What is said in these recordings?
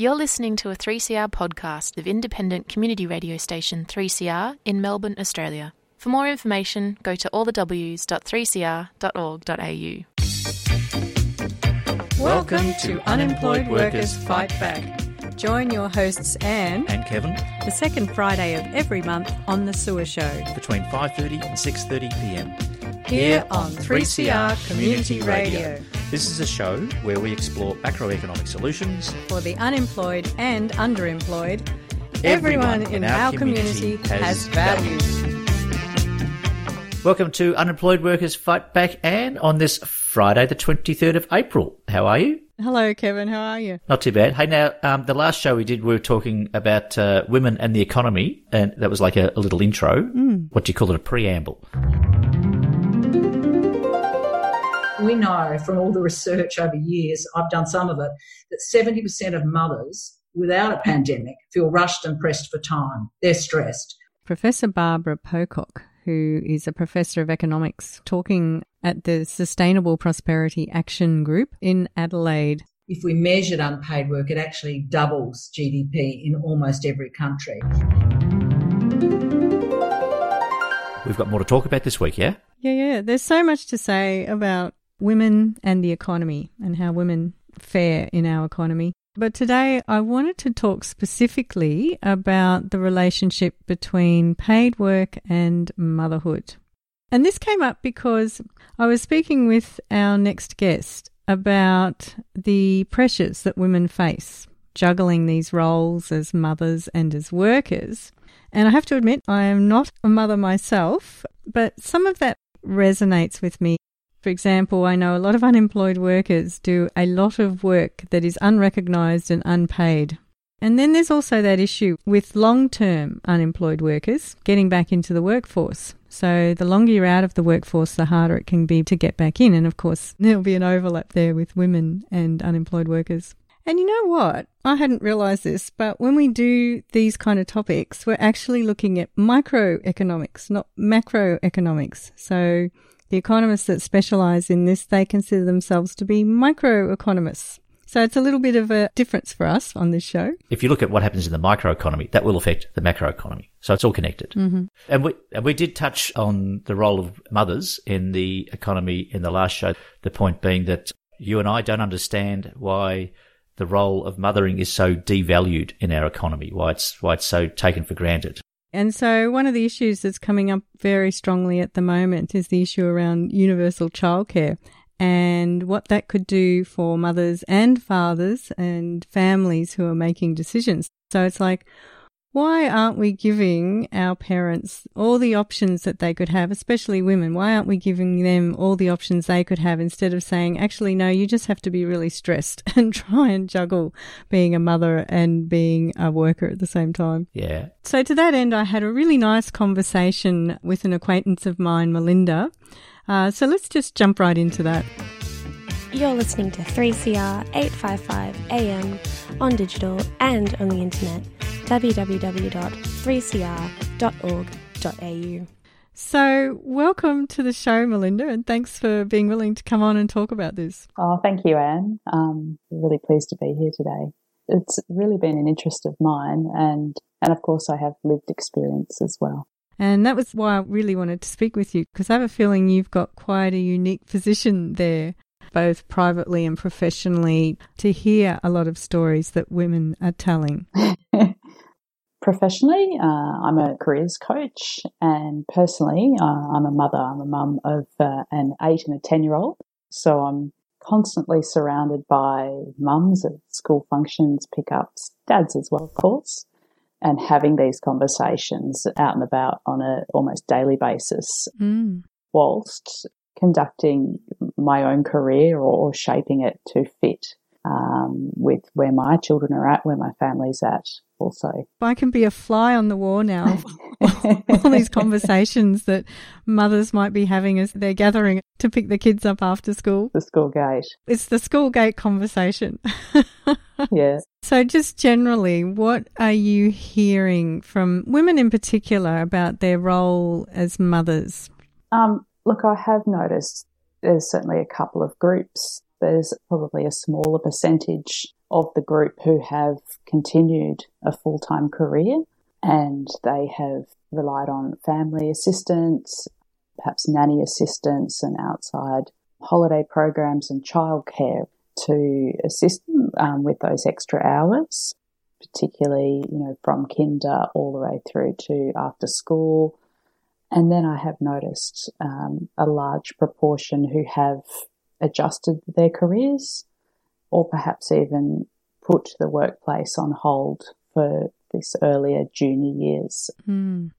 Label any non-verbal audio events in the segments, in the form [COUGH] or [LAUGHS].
You're listening to a 3CR podcast of independent community radio station 3CR in Melbourne, Australia. For more information, go to allthews.3cr.org.au. Welcome to Unemployed Workers Fight Back. Join your hosts Anne and Kevin the second Friday of every month on the Sewer Show between 5:30 and 6:30 p.m. here on 3CR Community Radio. This is a show where we explore macroeconomic solutions For the unemployed and underemployed, everyone, in, our, community, has values. Welcome to Unemployed Workers Fight Back, and on this Friday, the 23rd of April. How are you? Hello, Kevin. How are you? Not too bad. Hey, now, um, the last show we did, we were talking about uh, women and the economy, and that was like a, a little intro. Mm. What do you call it? A preamble. We know from all the research over years, I've done some of it, that 70% of mothers without a pandemic feel rushed and pressed for time. They're stressed. Professor Barbara Pocock, who is a professor of economics, talking at the Sustainable Prosperity Action Group in Adelaide. If we measured unpaid work, it actually doubles GDP in almost every country. We've got more to talk about this week, yeah? Yeah, yeah. There's so much to say about women and the economy and how women fare in our economy. But today I wanted to talk specifically about the relationship between paid work and motherhood. And this came up because I was speaking with our next guest about the pressures that women face juggling these roles as mothers and as workers. And I have to admit, I am not a mother myself, but some of that resonates with me for example, I know a lot of unemployed workers do a lot of work that is unrecognised and unpaid. And then there's also that issue with long term unemployed workers getting back into the workforce. So the longer you're out of the workforce, the harder it can be to get back in. And of course, [LAUGHS] there'll be an overlap there with women and unemployed workers. And you know what? I hadn't realized this, but when we do these kind of topics, we're actually looking at microeconomics, not macroeconomics. So the economists that specialize in this, they consider themselves to be microeconomists. So it's a little bit of a difference for us on this show. If you look at what happens in the microeconomy, that will affect the macroeconomy. So it's all connected. Mm-hmm. And we and we did touch on the role of mothers in the economy in the last show. The point being that you and I don't understand why the role of mothering is so devalued in our economy, why it's why it's so taken for granted. And so, one of the issues that's coming up very strongly at the moment is the issue around universal childcare and what that could do for mothers and fathers and families who are making decisions. So, it's like, why aren't we giving our parents all the options that they could have, especially women? Why aren't we giving them all the options they could have instead of saying, actually, no, you just have to be really stressed [LAUGHS] and try and juggle being a mother and being a worker at the same time? Yeah. So, to that end, I had a really nice conversation with an acquaintance of mine, Melinda. Uh, so, let's just jump right into that. You're listening to 3CR 855 AM on digital and on the internet www.3cr.org.au. So, welcome to the show, Melinda, and thanks for being willing to come on and talk about this. Oh, thank you, Anne. Um, really pleased to be here today. It's really been an interest of mine, and and of course, I have lived experience as well. And that was why I really wanted to speak with you because I have a feeling you've got quite a unique position there, both privately and professionally, to hear a lot of stories that women are telling. [LAUGHS] Professionally, uh, I'm a careers coach, and personally, uh, I'm a mother. I'm a mum of uh, an eight and a 10 year old. So I'm constantly surrounded by mums at school functions, pickups, dads as well, of course, and having these conversations out and about on a almost daily basis, mm. whilst conducting my own career or shaping it to fit um, with where my children are at, where my family's at also. I can be a fly on the wall now. [LAUGHS] all these conversations that mothers might be having as they're gathering to pick the kids up after school. The school gate. It's the school gate conversation. [LAUGHS] yeah. So, just generally, what are you hearing from women in particular about their role as mothers? Um, look, I have noticed there's certainly a couple of groups there's probably a smaller percentage of the group who have continued a full time career and they have relied on family assistance, perhaps nanny assistance, and outside holiday programs and childcare to assist them um, with those extra hours, particularly you know from kinder all the way through to after school. And then I have noticed um, a large proportion who have adjusted their careers or perhaps even put the workplace on hold for this earlier junior years. Mm.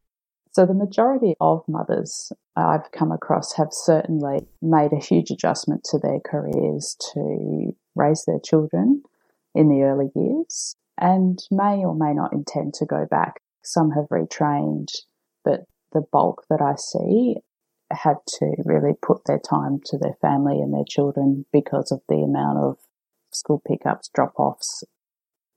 So the majority of mothers I've come across have certainly made a huge adjustment to their careers to raise their children in the early years and may or may not intend to go back. Some have retrained, but the bulk that I see had to really put their time to their family and their children because of the amount of school pickups, drop offs,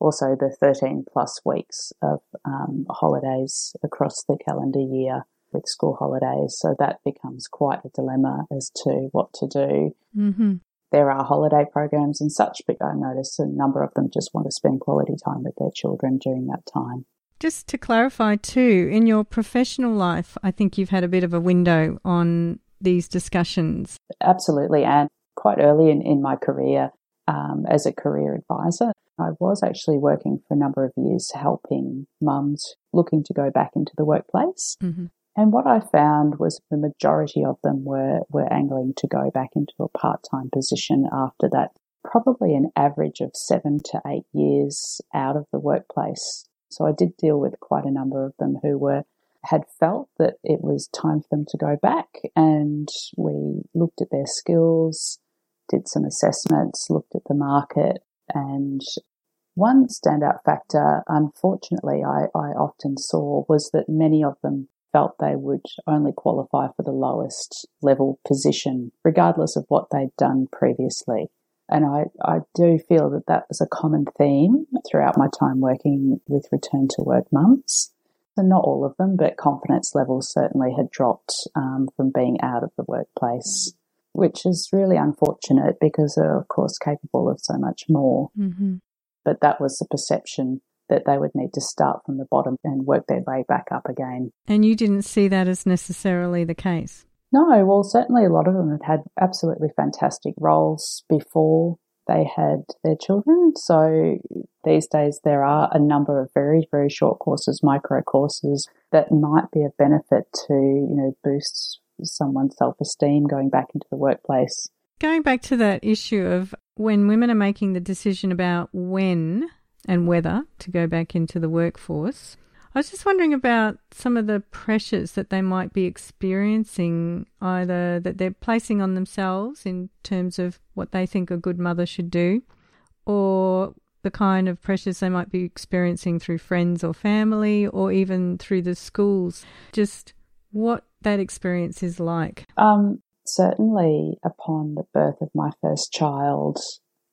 also the 13 plus weeks of um, holidays across the calendar year with school holidays. So that becomes quite a dilemma as to what to do. Mm-hmm. There are holiday programs and such, but I notice a number of them just want to spend quality time with their children during that time. Just to clarify, too, in your professional life, I think you've had a bit of a window on these discussions. Absolutely. And quite early in, in my career um, as a career advisor, I was actually working for a number of years helping mums looking to go back into the workplace. Mm-hmm. And what I found was the majority of them were, were angling to go back into a part time position after that, probably an average of seven to eight years out of the workplace. So I did deal with quite a number of them who were had felt that it was time for them to go back and we looked at their skills, did some assessments, looked at the market and one standout factor, unfortunately, I, I often saw was that many of them felt they would only qualify for the lowest level position, regardless of what they'd done previously. And I, I do feel that that was a common theme throughout my time working with return to work mums. And not all of them, but confidence levels certainly had dropped um, from being out of the workplace, which is really unfortunate because they're, of course, capable of so much more. Mm-hmm. But that was the perception that they would need to start from the bottom and work their way back up again. And you didn't see that as necessarily the case? No, well, certainly a lot of them have had absolutely fantastic roles before they had their children. So these days there are a number of very, very short courses, micro courses that might be of benefit to, you know, boost someone's self esteem going back into the workplace. Going back to that issue of when women are making the decision about when and whether to go back into the workforce. I was just wondering about some of the pressures that they might be experiencing, either that they're placing on themselves in terms of what they think a good mother should do, or the kind of pressures they might be experiencing through friends or family, or even through the schools. Just what that experience is like. Um, certainly, upon the birth of my first child,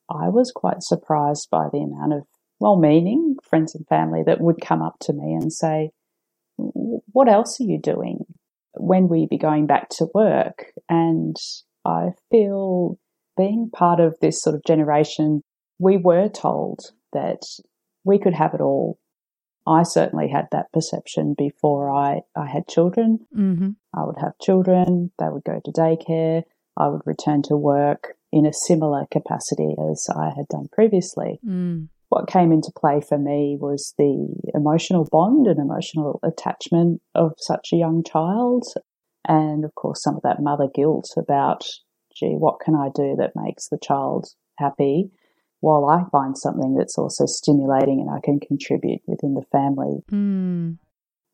I was quite surprised by the amount of well meaning friends and family that would come up to me and say, What else are you doing? When will you be going back to work? And I feel being part of this sort of generation, we were told that we could have it all. I certainly had that perception before I, I had children. Mm-hmm. I would have children, they would go to daycare, I would return to work in a similar capacity as I had done previously. Mm what came into play for me was the emotional bond and emotional attachment of such a young child. And of course, some of that mother guilt about, gee, what can I do that makes the child happy? While I find something that's also stimulating and I can contribute within the family. Mm.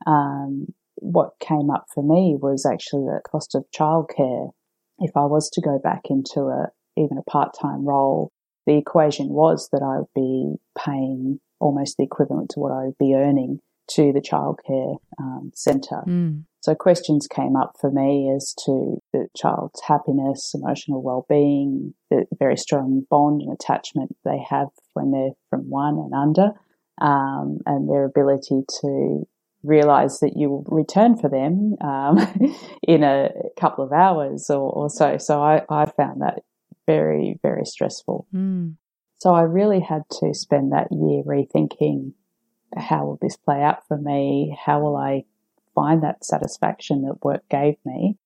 Um, what came up for me was actually the cost of childcare. If I was to go back into a even a part time role, the equation was that I would be paying almost the equivalent to what I would be earning to the childcare um, centre. Mm. So questions came up for me as to the child's happiness, emotional well-being, the very strong bond and attachment they have when they're from one and under, um, and their ability to realize that you will return for them um, [LAUGHS] in a couple of hours or, or so. So I, I found that very, very stressful. Mm. So I really had to spend that year rethinking how will this play out for me? How will I find that satisfaction that work gave me?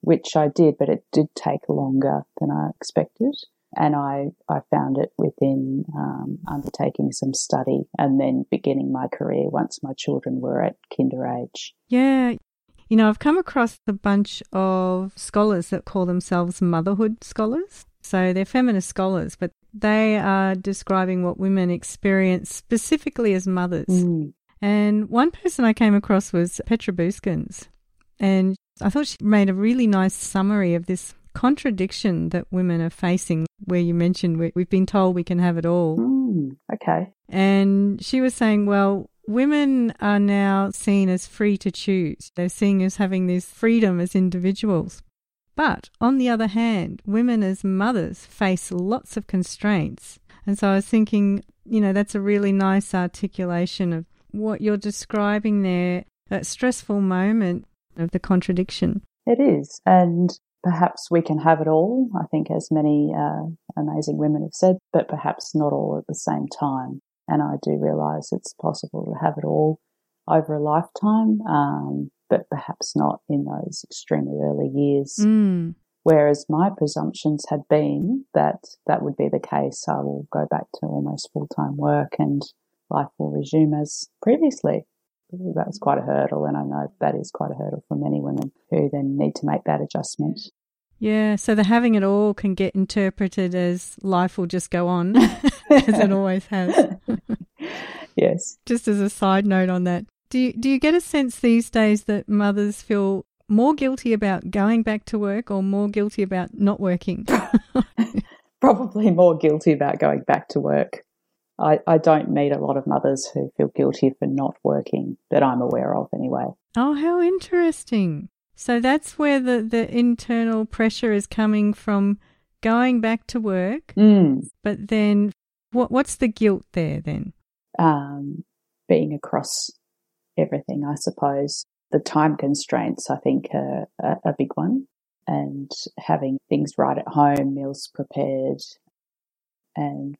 Which I did, but it did take longer than I expected. And I, I found it within um, undertaking some study and then beginning my career once my children were at kinder age. Yeah. You know, I've come across a bunch of scholars that call themselves motherhood scholars. So they're feminist scholars, but they are describing what women experience specifically as mothers. Mm. And one person I came across was Petra Büskens. And I thought she made a really nice summary of this contradiction that women are facing, where you mentioned we, have been told we can have it all. Mm, okay. And she was saying, well, women are now seen as free to choose. They're seen as having this freedom as individuals. But on the other hand, women as mothers face lots of constraints. And so I was thinking, you know, that's a really nice articulation of what you're describing there, that stressful moment of the contradiction. It is. And perhaps we can have it all, I think, as many uh, amazing women have said, but perhaps not all at the same time. And I do realize it's possible to have it all over a lifetime, um, but perhaps not in those extremely early years. Mm. Whereas my presumptions had been that that would be the case. I will go back to almost full time work and life will resume as previously that was quite a hurdle, and I know that is quite a hurdle for many women who then need to make that adjustment. Yeah, so the having it all can get interpreted as life will just go on, [LAUGHS] as it [LAUGHS] always has. yes. Just as a side note on that, do you, do you get a sense these days that mothers feel more guilty about going back to work or more guilty about not working? [LAUGHS] Probably more guilty about going back to work. I, I don't meet a lot of mothers who feel guilty for not working that I'm aware of anyway. Oh, how interesting. So that's where the, the internal pressure is coming from going back to work. Mm. But then what what's the guilt there then? Um, being across everything, I suppose. The time constraints, I think, are a, big one. And having things right at home, meals prepared, and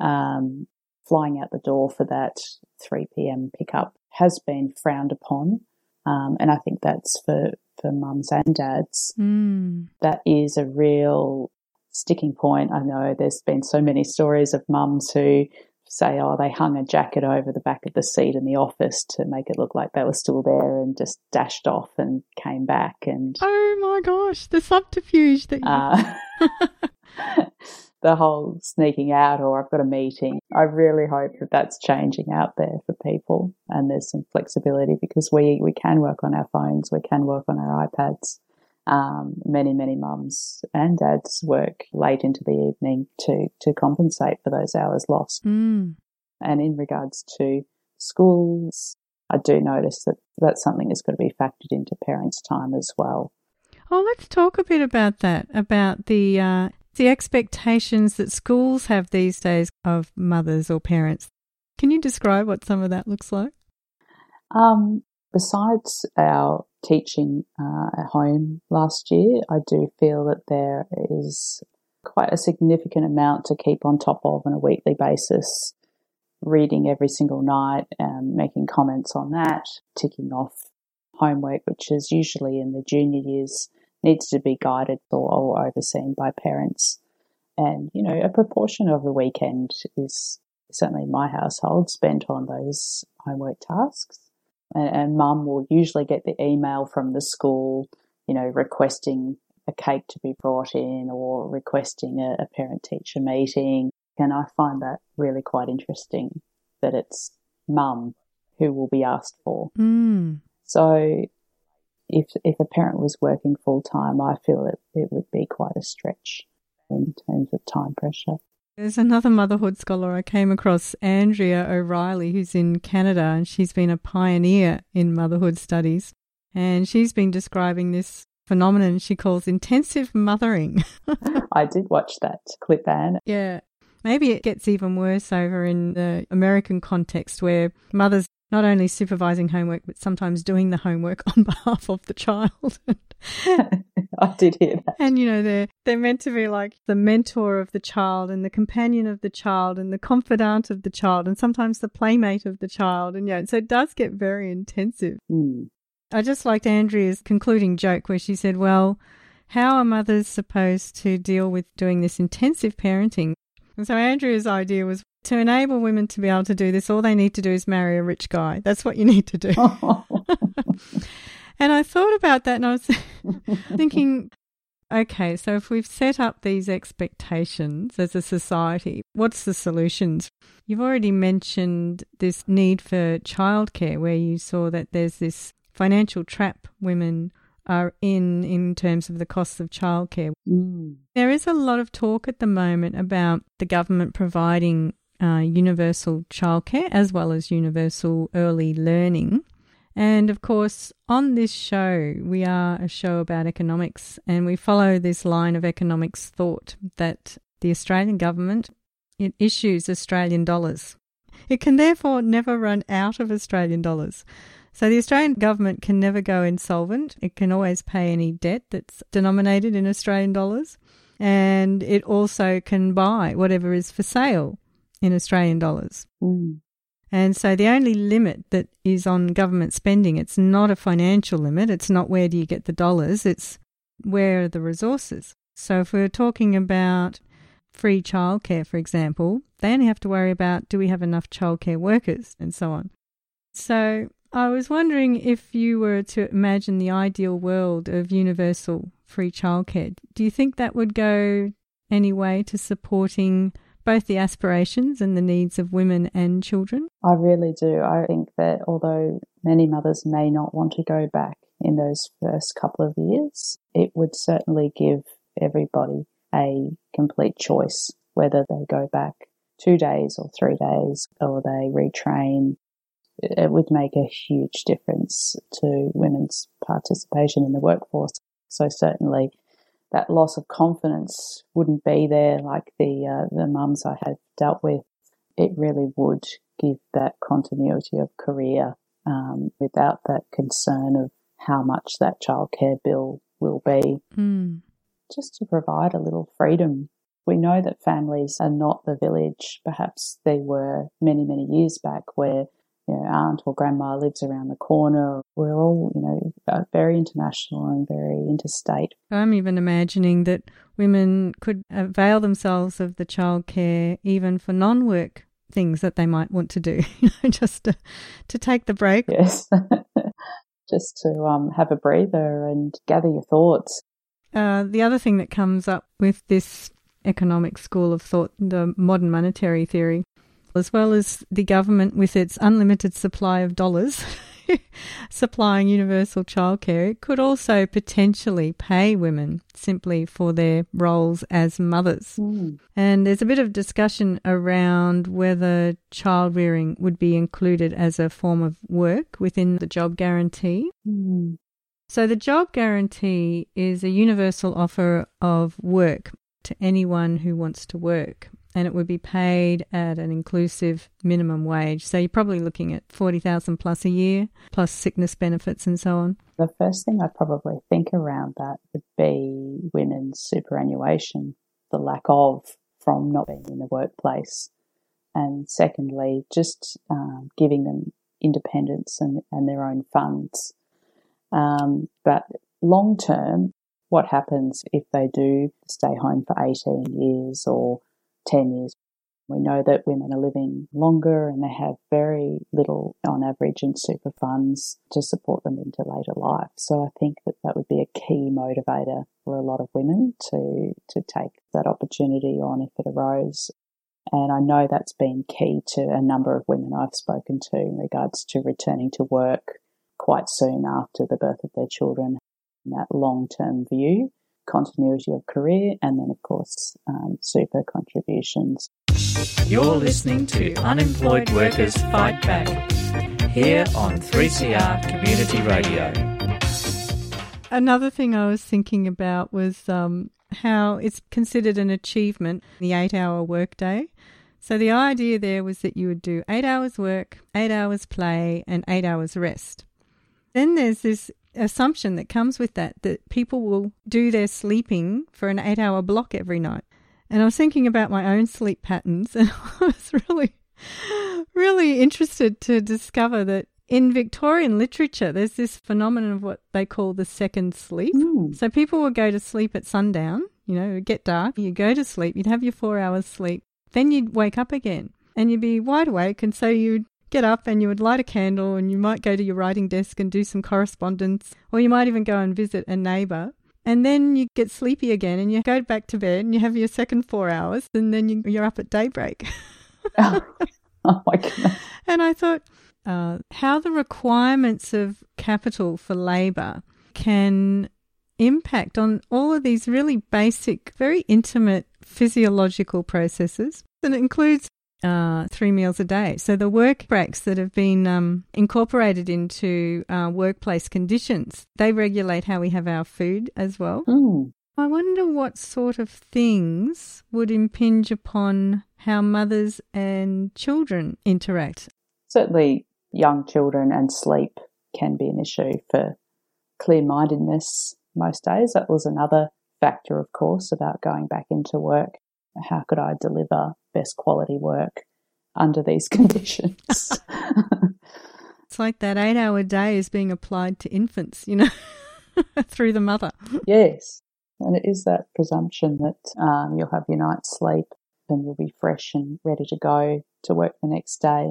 um, flying out the door for that 3 p.m. pickup has been frowned upon. Um, and I think that's for, for mums and dads. Mm. That is a real sticking point. I know there's been so many stories of mums who say, oh, they hung a jacket over the back of the seat in the office to make it look like they were still there and just dashed off and came back. And oh my gosh, the subterfuge that you. Uh, [LAUGHS] the whole sneaking out or I've got a meeting. I really hope that that's changing out there for people and there's some flexibility because we, we can work on our phones, we can work on our iPads. Um, many, many mums and dads work late into the evening to, to compensate for those hours lost. Mm. And in regards to schools, I do notice that that's something that's got to be factored into parents' time as well. Oh, let's talk a bit about that, about the uh, the expectations that schools have these days of mothers or parents. Can you describe what some of that looks like? Um, besides our teaching uh, at home last year, I do feel that there is quite a significant amount to keep on top of on a weekly basis. Reading every single night, um, making comments on that, ticking off homework, which is usually in the junior years needs to be guided or overseen by parents. And, you know, a proportion of the weekend is certainly my household spent on those homework tasks. And, and mum will usually get the email from the school, you know, requesting a cake to be brought in or requesting a, a parent teacher meeting. And I find that really quite interesting that it's mum who will be asked for. Mm. So if if a parent was working full time, I feel it, it would be quite a stretch in terms of time pressure. There's another motherhood scholar I came across, Andrea O'Reilly, who's in Canada, and she's been a pioneer in motherhood studies. And she's been describing this phenomenon she calls intensive mothering. [LAUGHS] I did watch that clip, Anne. Yeah. Maybe it gets even worse over in the American context where mothers not only supervising homework, but sometimes doing the homework [LAUGHS] on behalf of the child. [LAUGHS] [LAUGHS] I did hear that. And you know, they're they're meant to be like the mentor of the child and the companion of the child and the confidant of the child and sometimes the playmate of the child. And yeah, so it does get very intensive. Mm. I just liked Andrea's concluding joke where she said, Well, how are mothers supposed to deal with doing this intensive parenting? And so Andrea's idea was to enable women to be able to do this, all they need to do is marry a rich guy. That's what you need to do. [LAUGHS] and I thought about that and I was [LAUGHS] thinking, okay, so if we've set up these expectations as a society, what's the solutions? You've already mentioned this need for childcare, where you saw that there's this financial trap women are in in terms of the costs of childcare. Mm. There is a lot of talk at the moment about the government providing uh, universal childcare as well as universal early learning. And of course, on this show, we are a show about economics and we follow this line of economics thought that the Australian government it issues Australian dollars. It can therefore never run out of Australian dollars. So the Australian government can never go insolvent. It can always pay any debt that's denominated in Australian dollars. And it also can buy whatever is for sale in Australian dollars. Mm. And so the only limit that is on government spending, it's not a financial limit. It's not where do you get the dollars, it's where are the resources. So if we're talking about free childcare, for example, they only have to worry about do we have enough childcare workers and so on. So I was wondering if you were to imagine the ideal world of universal free childcare, do you think that would go any way to supporting both the aspirations and the needs of women and children? I really do. I think that although many mothers may not want to go back in those first couple of years, it would certainly give everybody a complete choice whether they go back two days or three days or they retrain. It would make a huge difference to women's participation in the workforce. So certainly that loss of confidence wouldn't be there like the uh, the mums I have dealt with. It really would give that continuity of career um, without that concern of how much that childcare bill will be. Mm. Just to provide a little freedom. We know that families are not the village perhaps they were many, many years back where you know, aunt or grandma lives around the corner. We're all, you know, uh, very international and very interstate. I'm even imagining that women could avail themselves of the childcare even for non-work things that they might want to do, [LAUGHS] just to, to take the break. Yes, [LAUGHS] just to um, have a breather and gather your thoughts. Uh, the other thing that comes up with this economic school of thought, the modern monetary theory, as well as the government with its unlimited supply of dollars [LAUGHS] [LAUGHS] supplying universal childcare, it could also potentially pay women simply for their roles as mothers. Mm. And there's a bit of discussion around whether child rearing would be included as a form of work within the job guarantee. Mm. So, the job guarantee is a universal offer of work to anyone who wants to work and it would be paid at an inclusive minimum wage. So you're probably looking at 40,000 plus a year, plus sickness benefits and so on. The first thing I'd probably think around that would be women's superannuation, the lack of from not being in the workplace. And secondly, just um, giving them independence and, and their own funds. Um, but long term, what happens if they do stay home for 18 years or 10 years. We know that women are living longer and they have very little on average in super funds to support them into later life. So I think that that would be a key motivator for a lot of women to, to take that opportunity on if it arose. And I know that's been key to a number of women I've spoken to in regards to returning to work quite soon after the birth of their children. In that long term view continuity of career, and then, of course, um, super contributions. You're listening to Unemployed Workers Fight Back here on 3CR Community Radio. Another thing I was thinking about was um, how it's considered an achievement, the eight hour workday. So the idea there was that you would do eight hours work, eight hours play, and eight hours rest. Then there's this assumption that comes with that that people will do their sleeping for an eight hour block every night. And I was thinking about my own sleep patterns, [LAUGHS] and I was really, really interested to discover that in Victorian literature, there's this phenomenon of what they call the second sleep. Mm. So people would go to sleep at sundown, you know, it would get dark, you go to sleep, you'd have your four hours sleep, then you'd wake up again and you'd be wide awake. And so you'd get up and you would light a candle and you might go to your writing desk and do some correspondence, or you might even go and visit a neighbour. And then you get sleepy again and you go back to bed and you have your second four hours and then you, you're up at daybreak. [LAUGHS] oh my goodness. And I thought uh, how the requirements of capital for labour can impact on all of these really basic, very intimate physiological processes. And it includes uh, three meals a day. So the work breaks that have been um, incorporated into uh, workplace conditions, they regulate how we have our food as well. Mm. I wonder what sort of things would impinge upon how mothers and children interact. Certainly, young children and sleep can be an issue for clear mindedness most days. That was another factor, of course, about going back into work. How could I deliver best quality work under these [LAUGHS] conditions? [LAUGHS] [LAUGHS] it's like that eight hour day is being applied to infants, you know, through the mother. Yes. And it is that presumption that um, you'll have your night's sleep and you'll be fresh and ready to go to work the next day.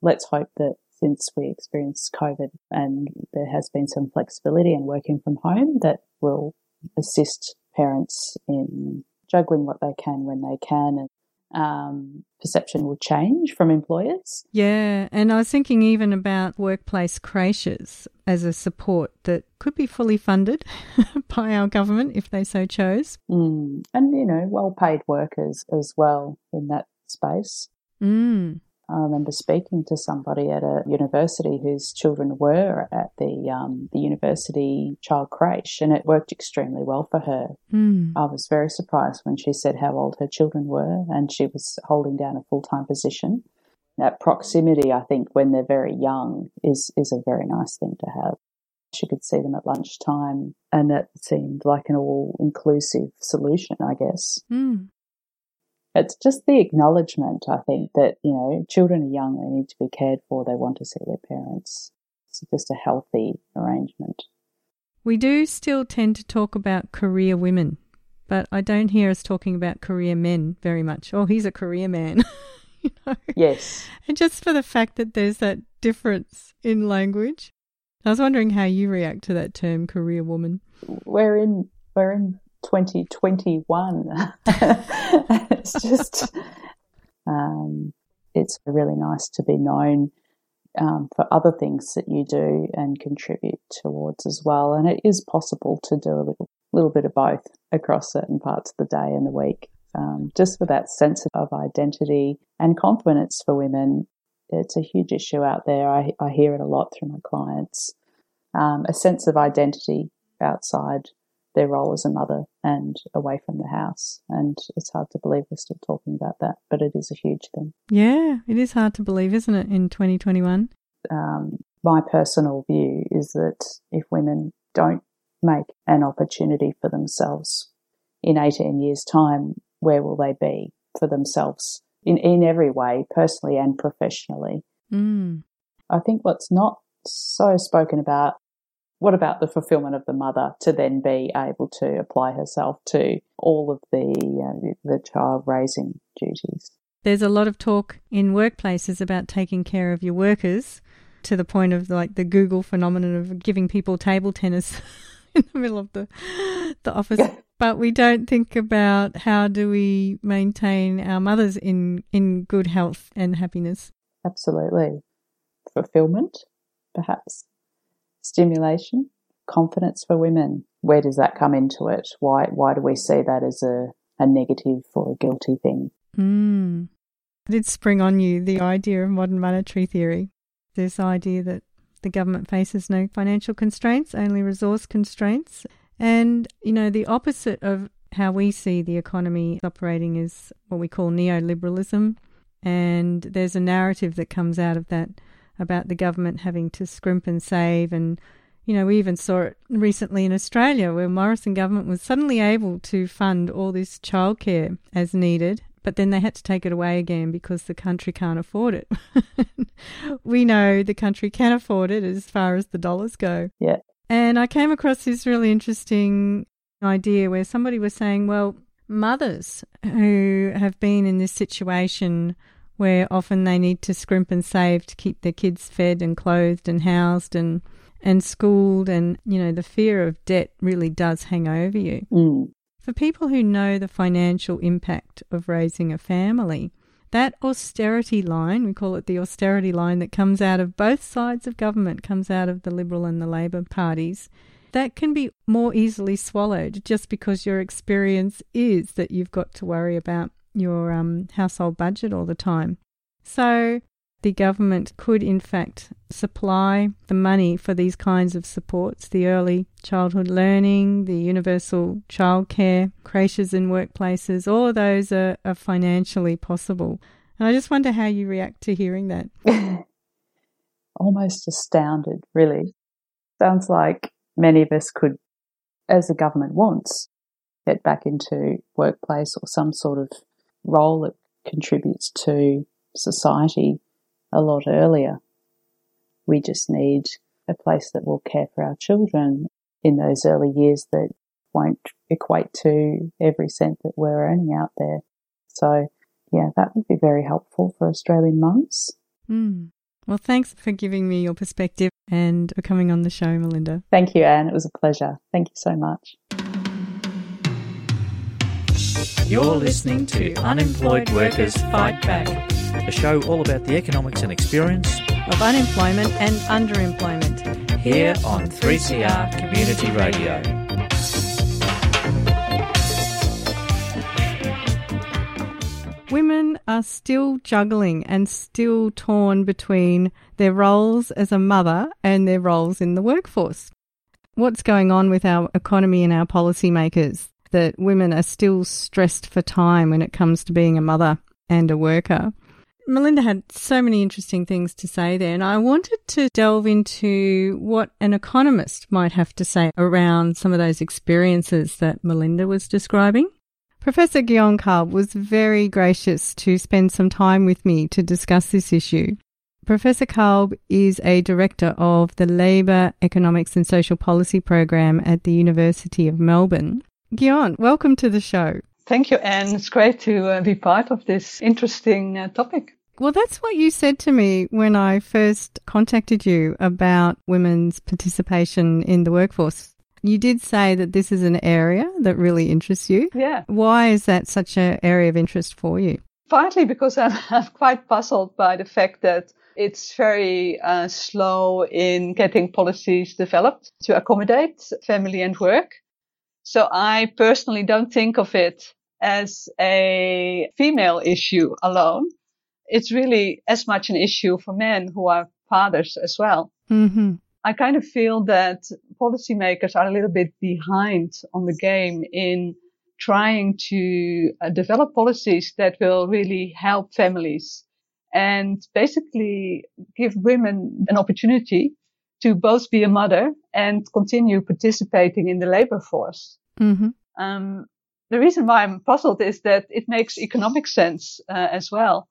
Let's hope that since we experienced COVID and there has been some flexibility in working from home that will assist parents in juggling what they can when they can and um, perception will change from employers. Yeah, and I was thinking even about workplace creches as a support that could be fully funded [LAUGHS] by our government if they so chose. Mm. And, you know, well paid workers as well in that space. Mm. I remember speaking to somebody at a university whose children were at the um, the university child creche, and it worked extremely well for her. Mm. I was very surprised when she said how old her children were, and she was holding down a full time position. That proximity, I think, when they're very young, is is a very nice thing to have. She could see them at lunchtime, and it seemed like an all inclusive solution, I guess. Mm. It's just the acknowledgement, I think, that, you know, children are young, they need to be cared for, they want to see their parents. It's just a healthy arrangement. We do still tend to talk about career women, but I don't hear us talking about career men very much. Oh, he's a career man. [LAUGHS] you know? Yes. And just for the fact that there's that difference in language. I was wondering how you react to that term career woman. We're in we're in 2021. [LAUGHS] it's just, um, it's really nice to be known um, for other things that you do and contribute towards as well. And it is possible to do a little, little bit of both across certain parts of the day and the week. Um, just for that sense of identity and confidence for women, it's a huge issue out there. I, I hear it a lot through my clients. Um, a sense of identity outside their role as a mother and away from the house. And it's hard to believe we're still talking about that, but it is a huge thing. Yeah, it is hard to believe, isn't it, in 2021? Um, my personal view is that if women don't make an opportunity for themselves in 18 years' time, where will they be for themselves in, in every way, personally and professionally? Mm. I think what's not so spoken about what about the fulfillment of the mother to then be able to apply herself to all of the uh, the child raising duties? There's a lot of talk in workplaces about taking care of your workers to the point of like the Google phenomenon of giving people table tennis [LAUGHS] in the middle of the the office. but we don't think about how do we maintain our mothers in in good health and happiness. Absolutely. Fulfillment, perhaps stimulation, confidence for women. Where does that come into it? Why why do we see that as a, a negative or a guilty thing? Mm. It did spring on you the idea of modern monetary theory. This idea that the government faces no financial constraints, only resource constraints. And, you know, the opposite of how we see the economy operating is what we call neoliberalism. And there's a narrative that comes out of that about the government having to scrimp and save. And, you know, we even saw it recently in Australia where Morrison government was suddenly able to fund all this childcare as needed. But then they had to take it away again because the country can't afford it. [LAUGHS] we know the country can afford it as far as the dollars go. Yeah. And I came across this really interesting idea where somebody was saying, well, mothers who have been in this situation where often they need to scrimp and save to keep their kids fed and clothed and housed and and schooled and you know the fear of debt really does hang over you. Mm. For people who know the financial impact of raising a family, that austerity line, we call it the austerity line that comes out of both sides of government, comes out of the Liberal and the Labor parties, that can be more easily swallowed just because your experience is that you've got to worry about your um, household budget all the time. So the government could, in fact, supply the money for these kinds of supports the early childhood learning, the universal childcare, creches and workplaces, all of those are, are financially possible. And I just wonder how you react to hearing that. [LAUGHS] Almost astounded, really. Sounds like many of us could, as the government wants, get back into workplace or some sort of role that contributes to society a lot earlier. We just need a place that will care for our children in those early years that won't equate to every cent that we're earning out there. So, yeah, that would be very helpful for Australian mums. Mm. Well, thanks for giving me your perspective and for coming on the show, Melinda. Thank you, Anne. It was a pleasure. Thank you so much. You're listening to Unemployed Workers Fight Back, a show all about the economics and experience of unemployment and underemployment here on 3CR Community Radio. Women are still juggling and still torn between their roles as a mother and their roles in the workforce. What's going on with our economy and our policymakers? That women are still stressed for time when it comes to being a mother and a worker. Melinda had so many interesting things to say there, and I wanted to delve into what an economist might have to say around some of those experiences that Melinda was describing. Professor Kalb was very gracious to spend some time with me to discuss this issue. Professor Kalb is a director of the Labour Economics and Social Policy program at the University of Melbourne. Guyonne, welcome to the show. Thank you, Anne. It's great to uh, be part of this interesting uh, topic. Well, that's what you said to me when I first contacted you about women's participation in the workforce. You did say that this is an area that really interests you. Yeah. Why is that such an area of interest for you? Partly because [LAUGHS] I'm, I'm quite puzzled by the fact that it's very uh, slow in getting policies developed to accommodate family and work. So I personally don't think of it as a female issue alone. It's really as much an issue for men who are fathers as well. Mm-hmm. I kind of feel that policymakers are a little bit behind on the game in trying to uh, develop policies that will really help families and basically give women an opportunity to both be a mother and continue participating in the labor force. Mm-hmm. Um, the reason why I'm puzzled is that it makes economic sense uh, as well.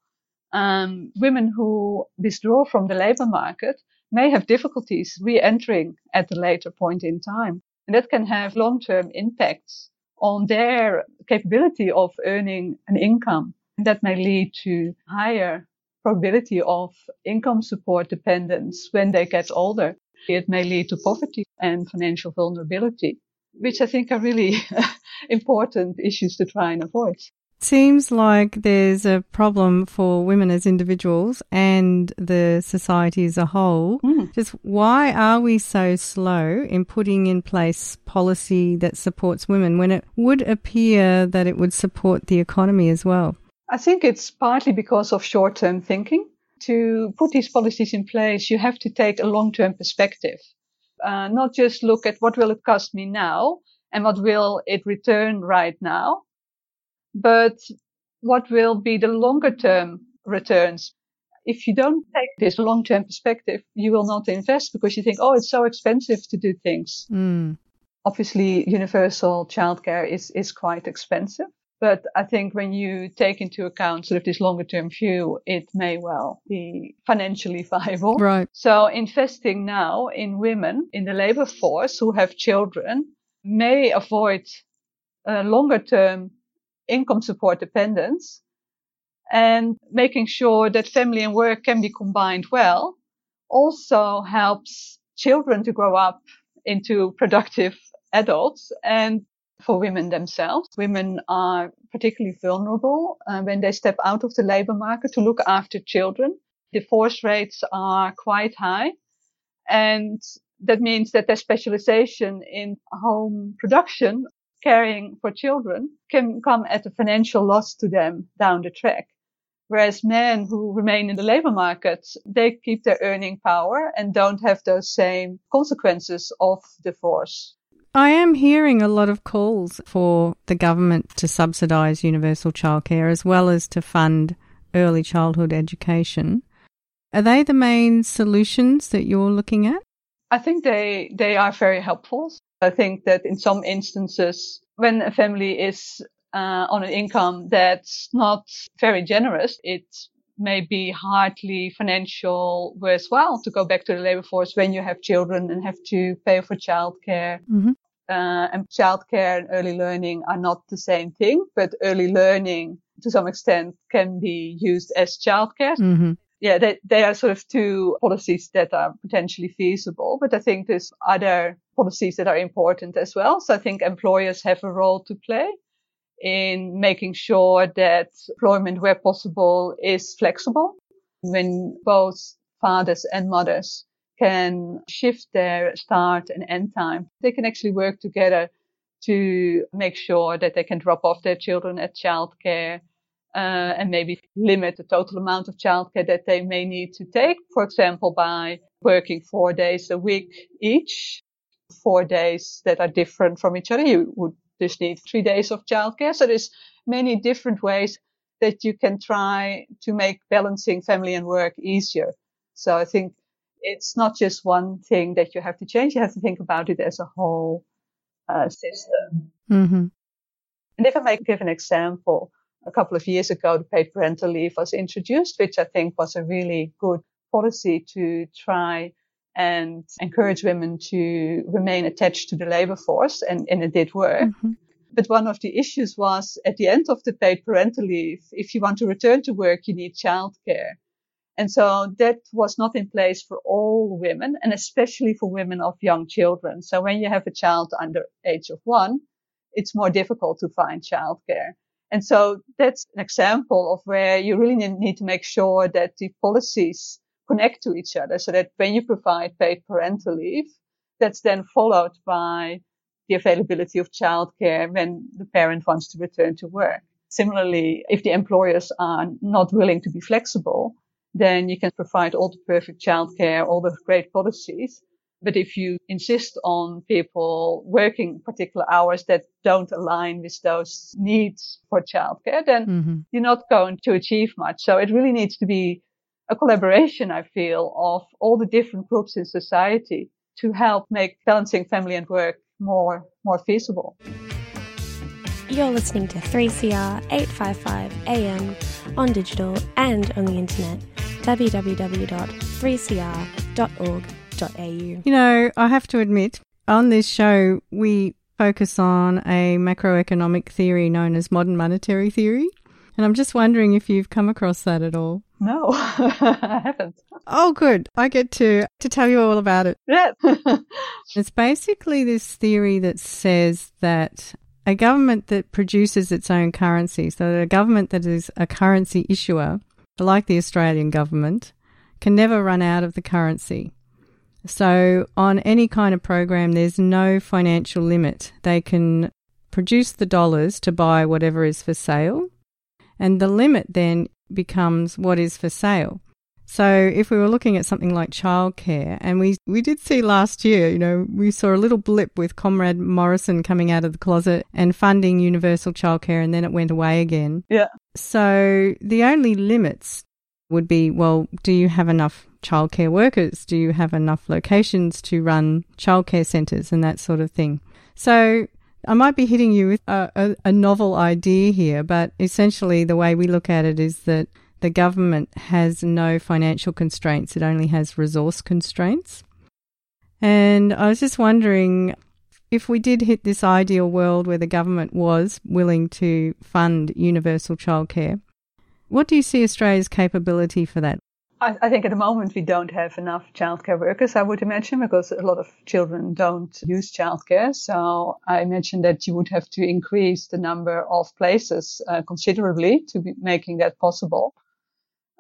Um, women who withdraw from the labor market may have difficulties re-entering at a later point in time. And that can have long-term impacts on their capability of earning an income. And that may lead to higher probability of income support dependence when they get older. It may lead to poverty and financial vulnerability, which I think are really [LAUGHS] important issues to try and avoid. Seems like there's a problem for women as individuals and the society as a whole. Mm. Just why are we so slow in putting in place policy that supports women when it would appear that it would support the economy as well? I think it's partly because of short term thinking. To put these policies in place, you have to take a long term perspective. Uh, not just look at what will it cost me now and what will it return right now, but what will be the longer term returns. If you don't take this long-term perspective, you will not invest because you think, oh, it's so expensive to do things. Mm. Obviously, universal childcare is, is quite expensive. But I think when you take into account sort of this longer term view, it may well be financially [LAUGHS] viable. Right. So investing now in women in the labor force who have children may avoid uh, longer term income support dependence and making sure that family and work can be combined well also helps children to grow up into productive adults and for women themselves. Women are particularly vulnerable uh, when they step out of the labor market to look after children. Divorce rates are quite high. And that means that their specialization in home production, caring for children, can come at a financial loss to them down the track. Whereas men who remain in the labor market, they keep their earning power and don't have those same consequences of divorce. I am hearing a lot of calls for the government to subsidise universal childcare as well as to fund early childhood education. Are they the main solutions that you're looking at? I think they, they are very helpful. I think that in some instances, when a family is uh, on an income that's not very generous, it may be hardly financial worthwhile to go back to the labor force when you have children and have to pay for childcare. Mm-hmm uh, and childcare and early learning are not the same thing, but early learning to some extent can be used as childcare. Mm-hmm. Yeah, they, they are sort of two policies that are potentially feasible, but I think there's other policies that are important as well. So I think employers have a role to play in making sure that employment where possible is flexible. When both fathers and mothers can shift their start and end time. They can actually work together to make sure that they can drop off their children at childcare uh, and maybe limit the total amount of childcare that they may need to take. For example, by working four days a week each, four days that are different from each other. You would just need three days of childcare. So there's many different ways that you can try to make balancing family and work easier. So I think it's not just one thing that you have to change. You have to think about it as a whole uh, system. Mm-hmm. And if I may give an example, a couple of years ago, the paid parental leave was introduced, which I think was a really good policy to try and encourage women to remain attached to the labor force. And, and it did work. Mm-hmm. But one of the issues was at the end of the paid parental leave, if you want to return to work, you need childcare. And so that was not in place for all women and especially for women of young children. So when you have a child under age of one, it's more difficult to find childcare. And so that's an example of where you really need to make sure that the policies connect to each other so that when you provide paid parental leave, that's then followed by the availability of childcare when the parent wants to return to work. Similarly, if the employers are not willing to be flexible, then you can provide all the perfect childcare, all the great policies. But if you insist on people working particular hours that don't align with those needs for childcare, then mm-hmm. you're not going to achieve much. So it really needs to be a collaboration, I feel, of all the different groups in society to help make balancing family and work more, more feasible. You're listening to 3CR 855 AM on digital and on the internet www.3cr.org.au. You know, I have to admit, on this show, we focus on a macroeconomic theory known as modern monetary theory. And I'm just wondering if you've come across that at all. No, [LAUGHS] I haven't. Oh, good. I get to, to tell you all about it. Yeah. [LAUGHS] it's basically this theory that says that a government that produces its own currency, so a government that is a currency issuer, like the Australian government, can never run out of the currency. So, on any kind of program, there's no financial limit. They can produce the dollars to buy whatever is for sale, and the limit then becomes what is for sale. So if we were looking at something like childcare, and we, we did see last year, you know, we saw a little blip with Comrade Morrison coming out of the closet and funding universal childcare, and then it went away again. Yeah. So the only limits would be, well, do you have enough childcare workers? Do you have enough locations to run childcare centres and that sort of thing? So I might be hitting you with a, a, a novel idea here, but essentially the way we look at it is that the government has no financial constraints, it only has resource constraints. And I was just wondering if we did hit this ideal world where the government was willing to fund universal childcare, what do you see Australia's capability for that? I, think at the moment we don't have enough childcare workers, I would imagine, because a lot of children don't use childcare. So I imagine that you would have to increase the number of places uh, considerably to be making that possible.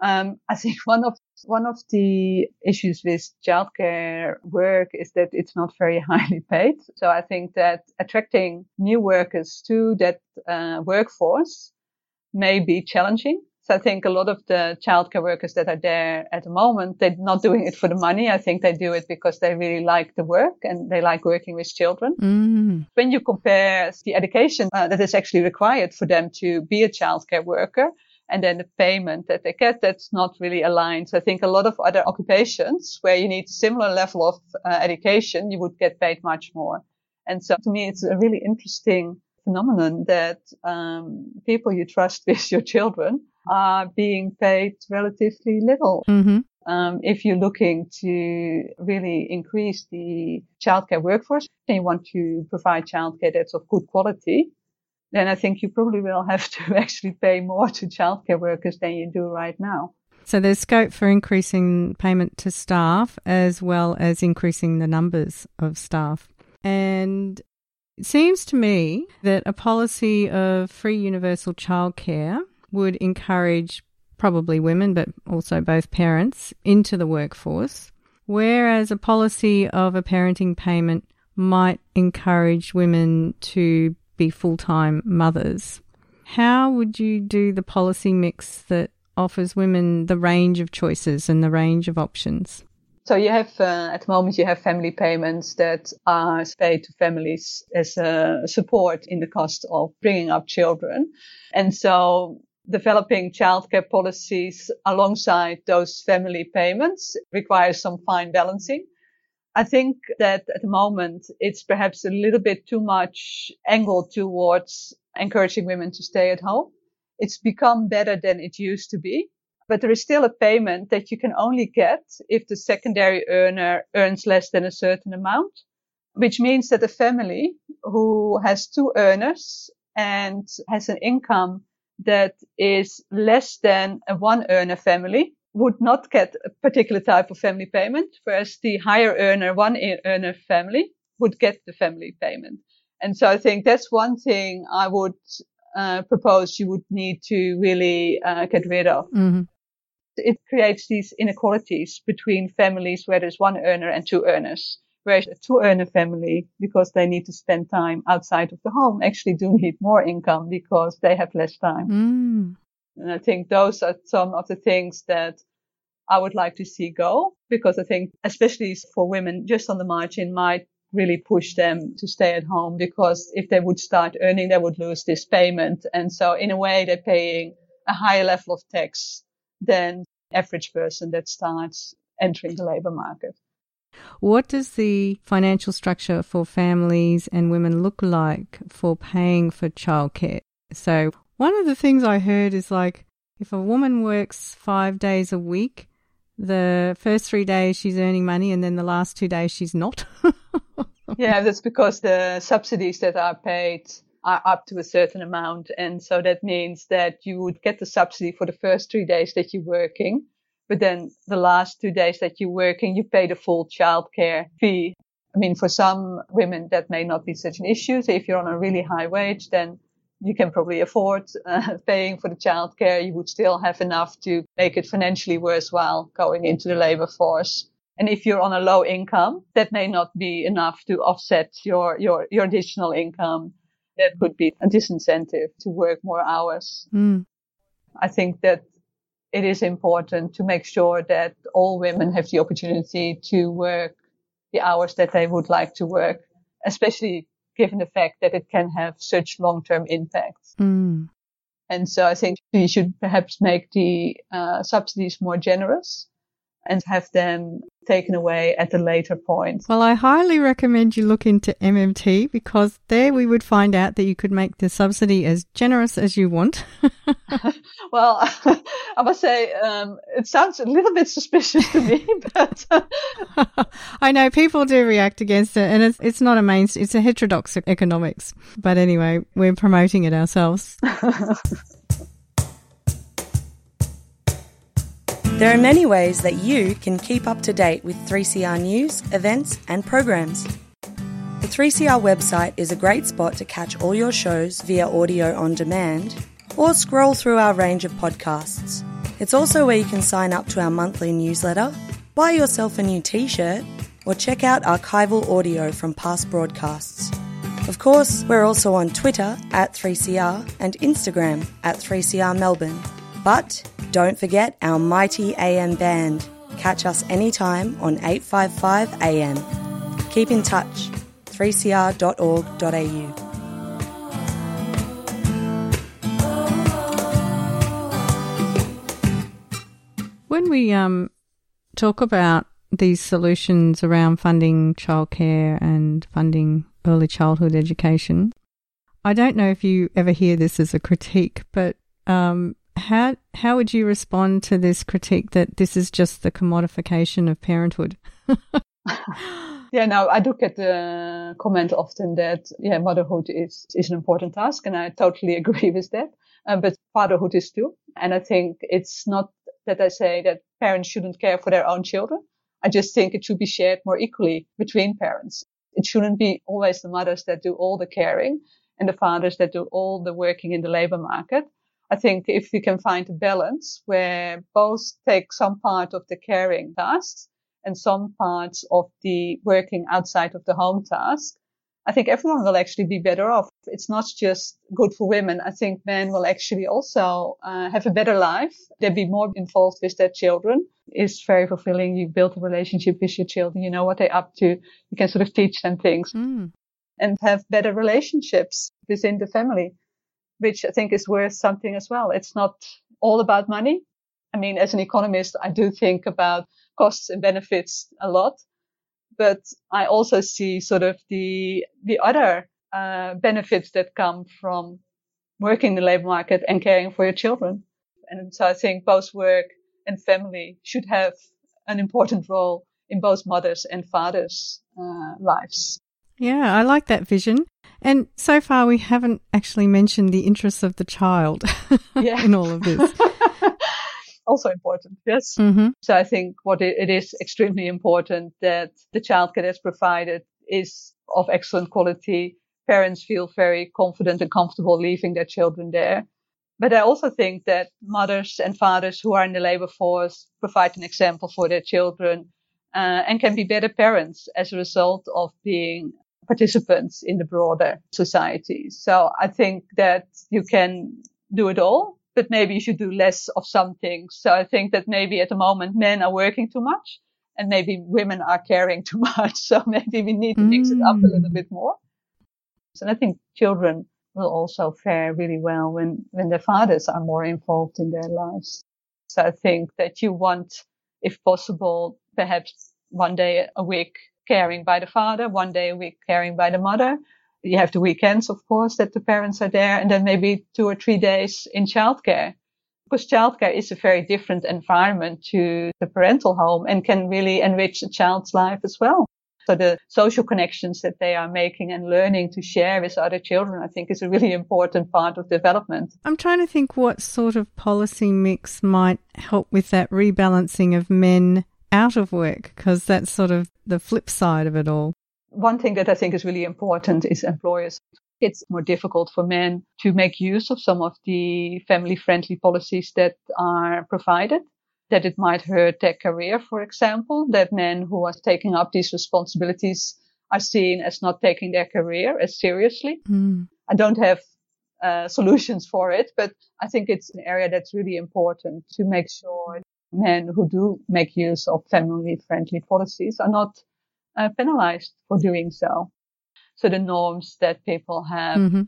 Um, I think one of one of the issues with childcare work is that it's not very [LAUGHS] highly paid. So I think that attracting new workers to that uh, workforce may be challenging. So I think a lot of the childcare workers that are there at the moment, they're not doing it for the money. I think they do it because they really like the work and they like working with children. Mm. When you compare the education uh, that is actually required for them to be a childcare worker, and then the payment that they get that's not really aligned. So I think a lot of other occupations where you need similar level of uh, education, you would get paid much more. And so to me, it's a really interesting phenomenon that um, people you trust [LAUGHS] with your children are being paid relatively little. Mm-hmm. Um, if you're looking to really increase the childcare workforce and you want to provide childcare that's of good quality, then I think you probably will [LAUGHS] have to actually pay more to childcare workers than you do right now. So there's scope for increasing payment to staff as well as increasing the numbers of staff. And it seems to me that a policy of free universal childcare would encourage probably women, but also both parents, into the workforce, whereas a policy of a parenting payment might encourage women to be full time mothers. How would you do the policy mix that offers women the range of choices and the range of options? So you have, uh, at the moment, you have family payments that are paid to families as a support in the cost of bringing up children. And so developing childcare policies alongside those family payments requires some fine balancing. I think that at the moment it's perhaps a little bit too much angled towards encouraging women to stay at home. It's become better than it used to be, but there is still a payment that you can only get if the secondary earner earns less than a certain amount, which means that a family who has two earners and has an income that is less than a one earner family would not get a particular type of family payment, whereas the higher earner, one earner family would get the family payment. And so I think that's one thing I would uh, propose you would need to really uh, get rid of. Mm-hmm. It creates these inequalities between families where there's one earner and two earners. Whereas a two earner family, because they need to spend time outside of the home, actually do need more income because they have less time. Mm. And I think those are some of the things that I would like to see go because I think, especially for women, just on the margin might really push them to stay at home because if they would start earning, they would lose this payment. And so in a way, they're paying a higher level of tax than average person that starts entering the labor market. What does the financial structure for families and women look like for paying for childcare? So, one of the things I heard is like if a woman works five days a week, the first three days she's earning money and then the last two days she's not. [LAUGHS] yeah, that's because the subsidies that are paid are up to a certain amount. And so that means that you would get the subsidy for the first three days that you're working. But then the last two days that you're working, you pay the full childcare fee. I mean, for some women, that may not be such an issue. So if you're on a really high wage, then you can probably afford uh, [LAUGHS] paying for the childcare. You would still have enough to make it financially worthwhile going into the labor force. And if you're on a low income, that may not be enough to offset your, your, your additional income. That could be a disincentive to work more hours. Mm. I think that it is important to make sure that all women have the opportunity to work the hours that they would like to work, especially given the fact that it can have such long-term impacts. Mm. And so I think we should perhaps make the uh, subsidies more generous and have them taken away at a later point. Well, I highly recommend you look into MMT because there we would find out that you could make the subsidy as generous as you want. [LAUGHS] well, [LAUGHS] I must say um, it sounds a little bit suspicious to me, [LAUGHS] but I know people do react against it, and it's it's not a main, it's a heterodox economics. But anyway, we're promoting it ourselves. There are many ways that you can keep up to date with 3CR news, events, and programs. The 3CR website is a great spot to catch all your shows via audio on demand or scroll through our range of podcasts. It's also where you can sign up to our monthly newsletter, buy yourself a new t shirt, or check out archival audio from past broadcasts. Of course, we're also on Twitter at 3CR and Instagram at 3CR Melbourne. But don't forget our mighty AM band. Catch us anytime on 855 AM. Keep in touch. 3cr.org.au. When we um, talk about these solutions around funding childcare and funding early childhood education, I don't know if you ever hear this as a critique, but um, how how would you respond to this critique that this is just the commodification of parenthood? [LAUGHS] yeah, no, I do get the comment often that yeah, motherhood is is an important task, and I totally [LAUGHS] agree with that. Um, but fatherhood is too, and I think it's not that I say that parents shouldn't care for their own children. I just think it should be shared more equally between parents. It shouldn't be always the mothers that do all the caring and the fathers that do all the working in the labor market. I think if we can find a balance where both take some part of the caring tasks and some parts of the working outside of the home task, I think everyone will actually be better off. It's not just good for women. I think men will actually also uh, have a better life. They'll be more involved with their children. It's very fulfilling. You build a relationship with your children. You know what they're up to. You can sort of teach them things mm. and have better relationships within the family which I think is worth something as well. It's not all about money. I mean, as an economist, I do think about costs and benefits a lot, but I also see sort of the the other uh, benefits that come from working in the labor market and caring for your children. And so I think both work and family should have an important role in both mothers and fathers' uh, lives. Yeah, I like that vision. And so far, we haven't actually mentioned the interests of the child [LAUGHS] yeah. in all of this. [LAUGHS] also important, yes. Mm-hmm. So I think what it, it is extremely important that the childcare that's provided is of excellent quality. Parents feel very confident and comfortable leaving their children there. But I also think that mothers and fathers who are in the labor force provide an example for their children uh, and can be better parents as a result of being participants in the broader society. So I think that you can do it all, but maybe you should do less of some things. So I think that maybe at the moment men are working too much and maybe women are caring too [LAUGHS] much. So maybe we need to mix it up a little mm. bit more. And I think children will also fare really well when, when their fathers are more involved in their lives. So I think that you want, if possible, perhaps one day a week caring by the father, one day a week caring by the mother. You have the weekends, of course, that the parents are there, and then maybe two or three days in childcare. Because childcare is a very different environment to the parental home and can really enrich a child's life as well. So the social connections that they are making and learning to share with other children, I think is a really important part of development. I'm trying to think what sort of policy mix might help with that rebalancing of men out of work because that's sort of the flip side of it all. One thing that I think is really important is employers. It's more difficult for men to make use of some of the family friendly policies that are provided. That it might hurt their career, for example, that men who are taking up these responsibilities are seen as not taking their career as seriously. Mm. I don't have uh, solutions for it, but I think it's an area that's really important to make sure men who do make use of family friendly policies are not uh, penalized for doing so. So the norms that people have mm-hmm.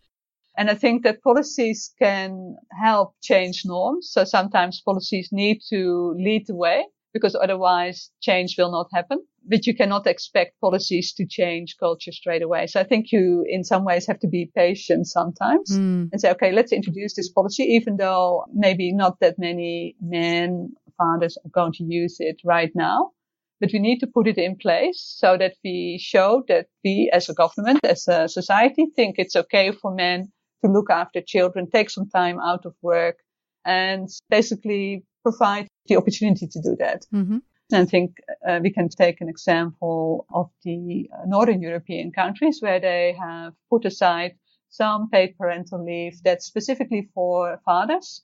And I think that policies can help change norms. So sometimes policies need to lead the way because otherwise change will not happen. But you cannot expect policies to change culture straight away. So I think you, in some ways, have to be patient sometimes Mm. and say, okay, let's introduce this policy, even though maybe not that many men, fathers are going to use it right now. But we need to put it in place so that we show that we as a government, as a society think it's okay for men to look after children, take some time out of work and basically provide the opportunity to do that. hmm And I think uh, we can take an example of the uh, Northern European countries where they have put aside some paid parental leave that's specifically for fathers.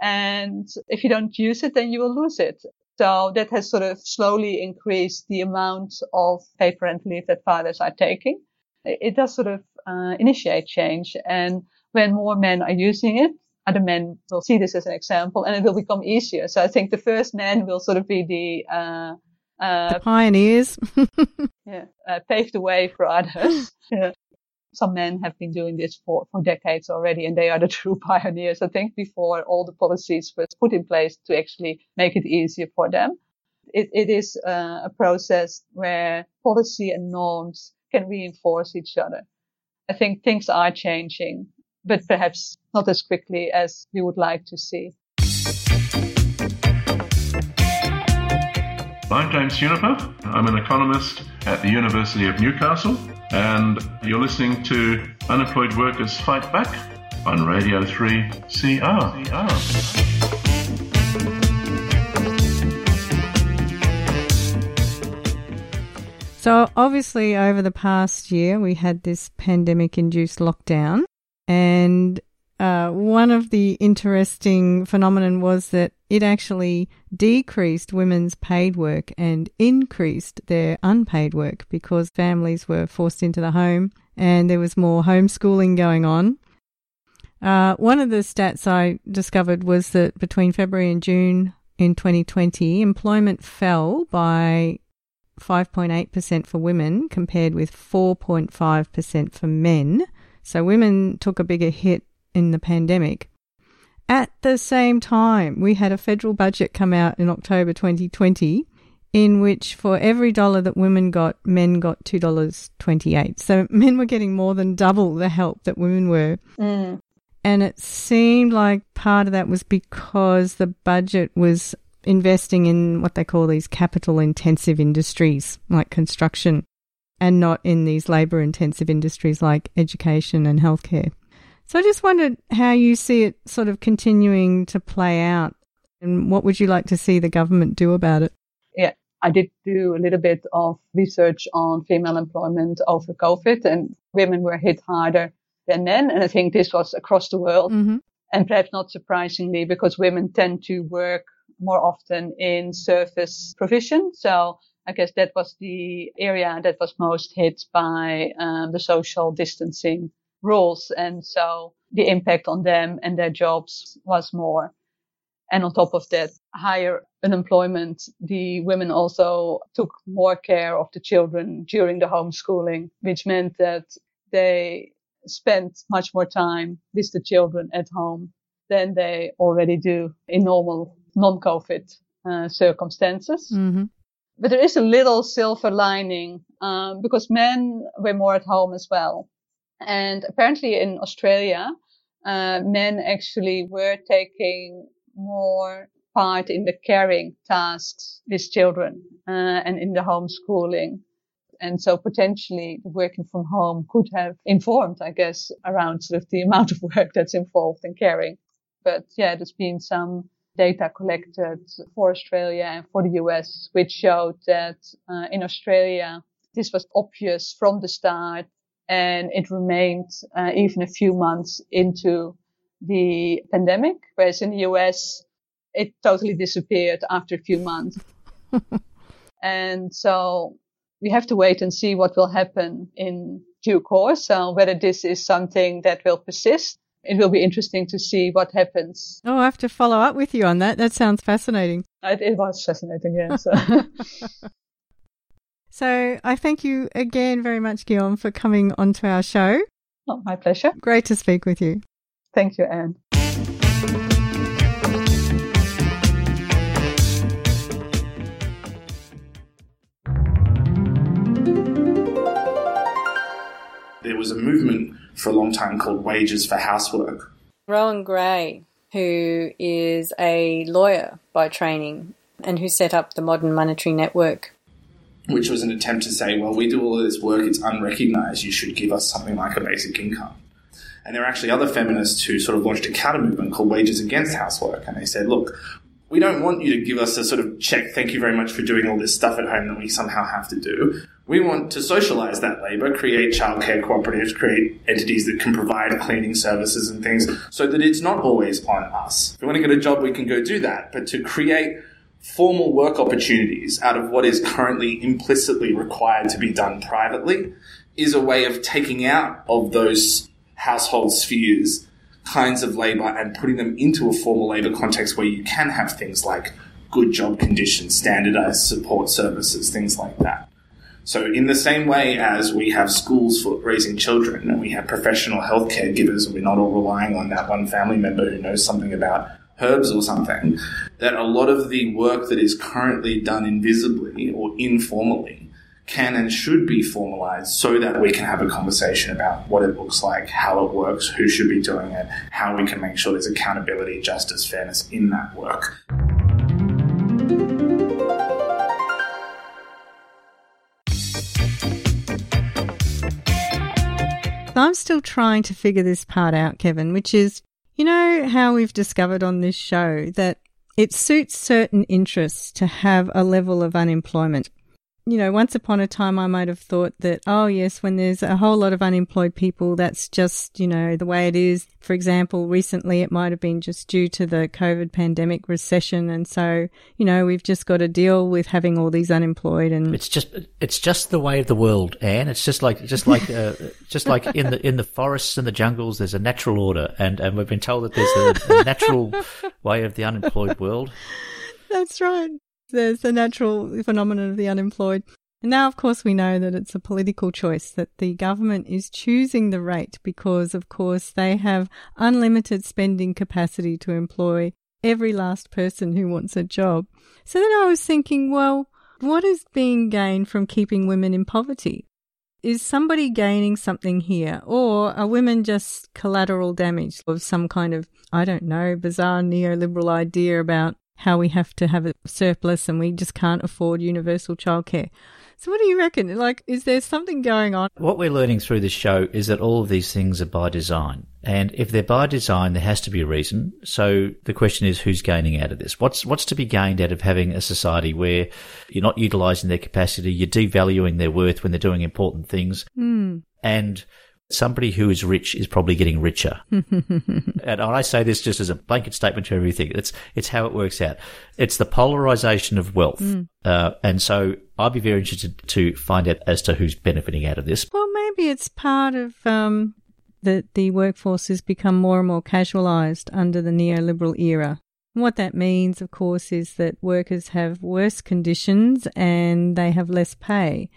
And if you don't use it, then you will lose it. So that has sort of slowly increased the amount of paid parental leave that fathers are taking. It it does sort of uh, initiate change. And when more men are using it, other men will see this as an example and it will become easier. So I think the first men will sort of be the, uh, uh, The pioneers. [LAUGHS] yeah, uh, pave the way for others. [LAUGHS] yeah. Some men have been doing this for, for decades already, and they are the [LAUGHS] true pioneers. I think before all the policies were put in place to actually make it easier for them. It, it is uh, a process where policy and norms can reinforce each other. I think things are changing, but perhaps not as quickly as we would like to see. I'm James Juniper. I'm an economist at the University of Newcastle, and you're listening to Unemployed Workers Fight Back on Radio 3 CR. So, obviously, over the past year, we had this pandemic induced lockdown. And uh, one of the interesting phenomenon was that it actually decreased women's paid work and increased their unpaid work because families were forced into the home and there was more homeschooling going on. Uh, one of the stats I discovered was that between February and June in 2020, employment fell by 5.8% for women compared with 4.5% for men. So women took a bigger hit in the pandemic. At the same time, we had a federal budget come out in October 2020 in which for every dollar that women got, men got $2.28. So men were getting more than double the help that women were. Mm. And it seemed like part of that was because the budget was investing in what they call these capital intensive industries like construction and not in these labor intensive industries like education and healthcare. So I just wondered how you see it sort of continuing to play out and what would you like to see the government do about it? Yeah, I did do a little bit of research on female employment over COVID and women were hit harder than men. And I think this was across the world Mm-hmm. and perhaps not surprisingly because women tend to work more often in service provision. So I guess that was the area that was most hit by um, the social distancing rules. And so the impact on them and their jobs was more. And on top of that, higher unemployment, the women also took more care of the children during the homeschooling, which meant that they spent much more time with the children at home than they already do in normal non-COVID uh, circumstances. Mm-hmm. But there is a little silver lining um, because men were more at home as well. And apparently in Australia, uh, men actually were taking more part in the caring tasks with children uh, and in the homeschooling. And so potentially working from home could have informed, I guess, around sort of the amount of work that's involved in caring. But yeah, there's been some data collected for Australia and for the US, which showed that uh, in Australia, this was obvious from the start and it remained uh, even a few months into the pandemic. Whereas in the US, it totally disappeared after a few months. [LAUGHS] and so we have to wait and see what will happen in due course. So whether this is something that will persist it will be interesting to see what happens. Oh, I have to follow up with you on that. That sounds fascinating. It, it was fascinating, yeah. So. [LAUGHS] so I thank you again very much, Guyonne, for coming onto our show. Not my pleasure. Great to speak with you. Thank you, Anne. There was a movement for a long time called Wages for Housework. Rohan Grey, who is a lawyer by training and who set up the Modern Monetary Network. Which was an attempt to say, well, we do all of this work, it's unrecognized, you should give us something like a basic income. And there are actually other feminists who sort of launched a counter movement called Wages Against Housework. And they said, look, we don't want you to give us a sort of check, thank you very much for doing all this stuff at home that we somehow have to do. We want to socialize that labor, create childcare cooperatives, create entities that can provide cleaning services and things so that it's not always on us. If we want to get a job, we can go do that. But to create formal work opportunities out of what is currently implicitly required to be done privately is a way of taking out of those household spheres kinds of labor and putting them into a formal labor context where you can have things like good job conditions, standardized support services, things like that. So in the same way as we have schools for raising children and we have professional healthcare givers and we're not all relying on that one family member who knows something about herbs or something, that a lot of the work that is currently done invisibly or informally can and should be formalized so that we can have a conversation about what it looks like, how it works, who should be doing it, how we can make sure there's accountability, justice, fairness in that work. I'm still trying to figure this part out, Kevin, which is, you know, how we've discovered on this show that it suits certain interests to have a level of unemployment you know, once upon a time, I might have thought that, oh, yes, when there's a whole lot of unemployed people, that's just, you know, the way it is. For example, recently it might have been just due to the COVID pandemic recession. And so, you know, we've just got to deal with having all these unemployed and it's just, it's just the way of the world, Anne. It's just like, just like, uh, just like in the, in the forests and the jungles, there's a natural order. And, and we've been told that there's a, a natural way of the unemployed world. [LAUGHS] That's right. There's the natural phenomenon of the unemployed. And now, of course, we know that it's a political choice that the government is choosing the rate because, of course, they have unlimited spending capacity to employ every last person who wants a job. So then I was thinking, well, what is being gained from keeping women in poverty? Is somebody gaining something here, or are women just collateral damage of some kind of, I don't know, bizarre neoliberal idea about how we have to have a surplus and we just can't afford universal childcare. So what do you reckon? Like, is there something going on? What we're learning through this show is that all of these things are by design. And if they're by design, there has to be a reason. So the question is, who's gaining out of this? What's, what's to be gained out of having a society where you're not utilizing their capacity, you're devaluing their worth when they're doing important things, mm. and somebody who is rich is probably getting richer. [LAUGHS] and I say this just as a blanket statement to everything. It's it's how it works out. It's the polarization of wealth, mm. uh, and so I'd be very interested to find out as to who's benefiting out of this. Well, maybe it's part of um, that the workforce has become more and more casualized under the neoliberal era. what that means, of course, is that workers have worse conditions and they have less pay.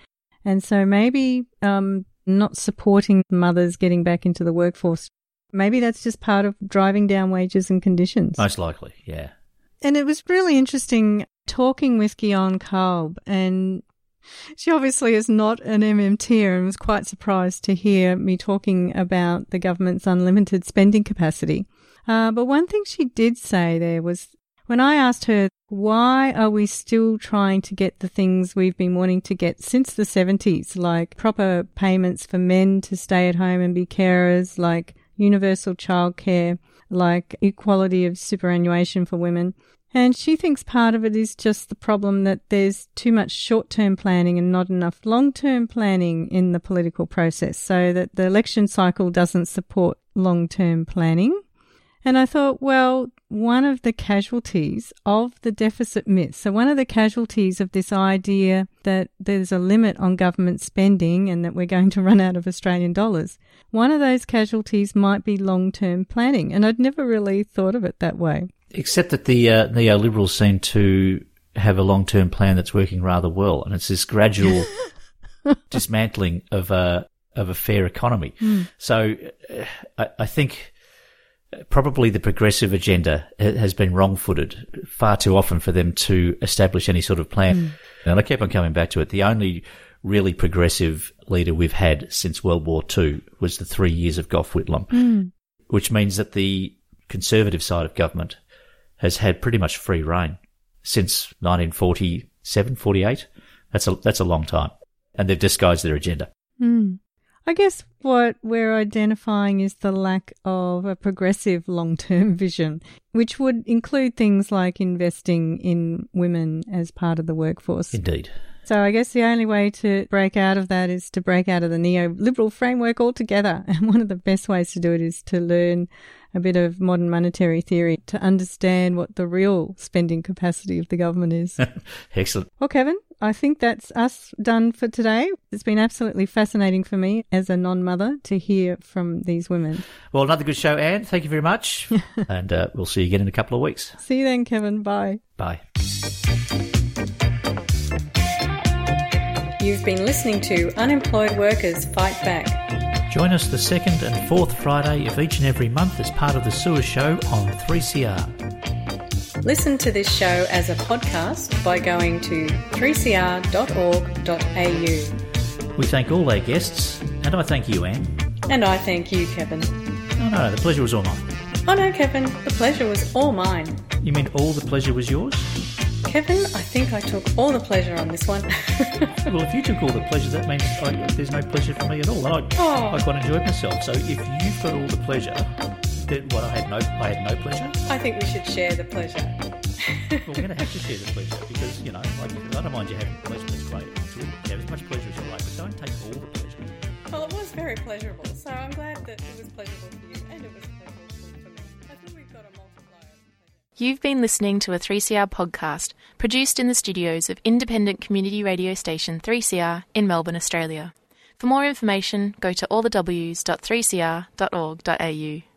And so maybe um, not supporting mothers getting back into the workforce. Maybe that's just part of driving down wages and conditions. Most likely, yeah. And it was really interesting talking with Guyonne Kalb, and she obviously is not an MMT and was quite surprised to hear me talking about the government's unlimited spending capacity. Uh, but one thing she did say there was when I asked her, why are we still trying to get the things we've been wanting to get since the 70s, like proper payments for men to stay at home and be carers, like universal childcare, like equality of superannuation for women? And she thinks part of it is just the problem that there's too much short term planning and not enough long term planning in the political process, so that the election cycle doesn't support long term planning. And I thought, well, one of the casualties of the deficit myth, so one of the casualties of this idea that there's a limit on government spending and that we're going to run out of Australian dollars, one of those casualties might be long term planning. And I'd never really thought of it that way. Except that the uh, neoliberals seem to have a long term plan that's working rather well. And it's this gradual [LAUGHS] dismantling of uh, of a fair economy. So uh, I, I think probably the progressive agenda has been wrong footed far too often for them to establish any sort of plan. And I keep on coming back to it. The only really progressive leader we've had since World War II was the three years of Gough Whitlam, which means that the conservative side of government has had pretty much free reign since 1947, 48. That's a, that's a long time. And they've disguised their agenda. Hmm. I guess what we're identifying is the lack of a progressive long term [LAUGHS] vision, which would include things like investing in women as part of the workforce. Indeed. So I guess the only way to break out of that is to break out of the neoliberal framework altogether. [LAUGHS] And one of the best ways to do it is to learn a bit of modern monetary theory to understand what the real spending capacity of the government is. [LAUGHS] Excellent. well, Kevin, I think that's us done for today. It's been absolutely fascinating for me as a non mother to hear from these women. Well, another good show, Anne. Thank you very much. [LAUGHS] and uh, we'll see you again in a couple of weeks. See you then, Kevin. Bye. Bye. You've been listening to Unemployed Workers Fight Back. Join us the second and fourth Friday of each and every month as part of the Sewer Show on 3CR. Listen to this show as a podcast by going to 3cr.org.au. We thank all our guests, and I thank you, Anne. And I thank you, Kevin. Oh, no, the pleasure was all mine. Oh no, Kevin, the pleasure was all mine. You mean all the pleasure was yours? Kevin, I think I took all the pleasure on this one. [LAUGHS] well, if you took all the pleasure, that means I, there's no pleasure for me at all. And I, Oh. I quite enjoyed myself. So if you've got all the pleasure, then what? I had no, I had no pleasure. I think we should share the pleasure. Well, we're going to have to share the pleasure because you know, like, I don't mind you having pleasure. That's great. It's good. Have as much pleasure as you like, but don't take all the pleasure. Well, it was very pleasurable, so I'm glad that it was pleasurable for you and it was pleasurable for me. I think we've got a multiplier. You've been listening to a 3CR podcast produced in the studios of independent community radio station 3CR in Melbourne, Australia. For more information, go to allthews.3cr.org.au.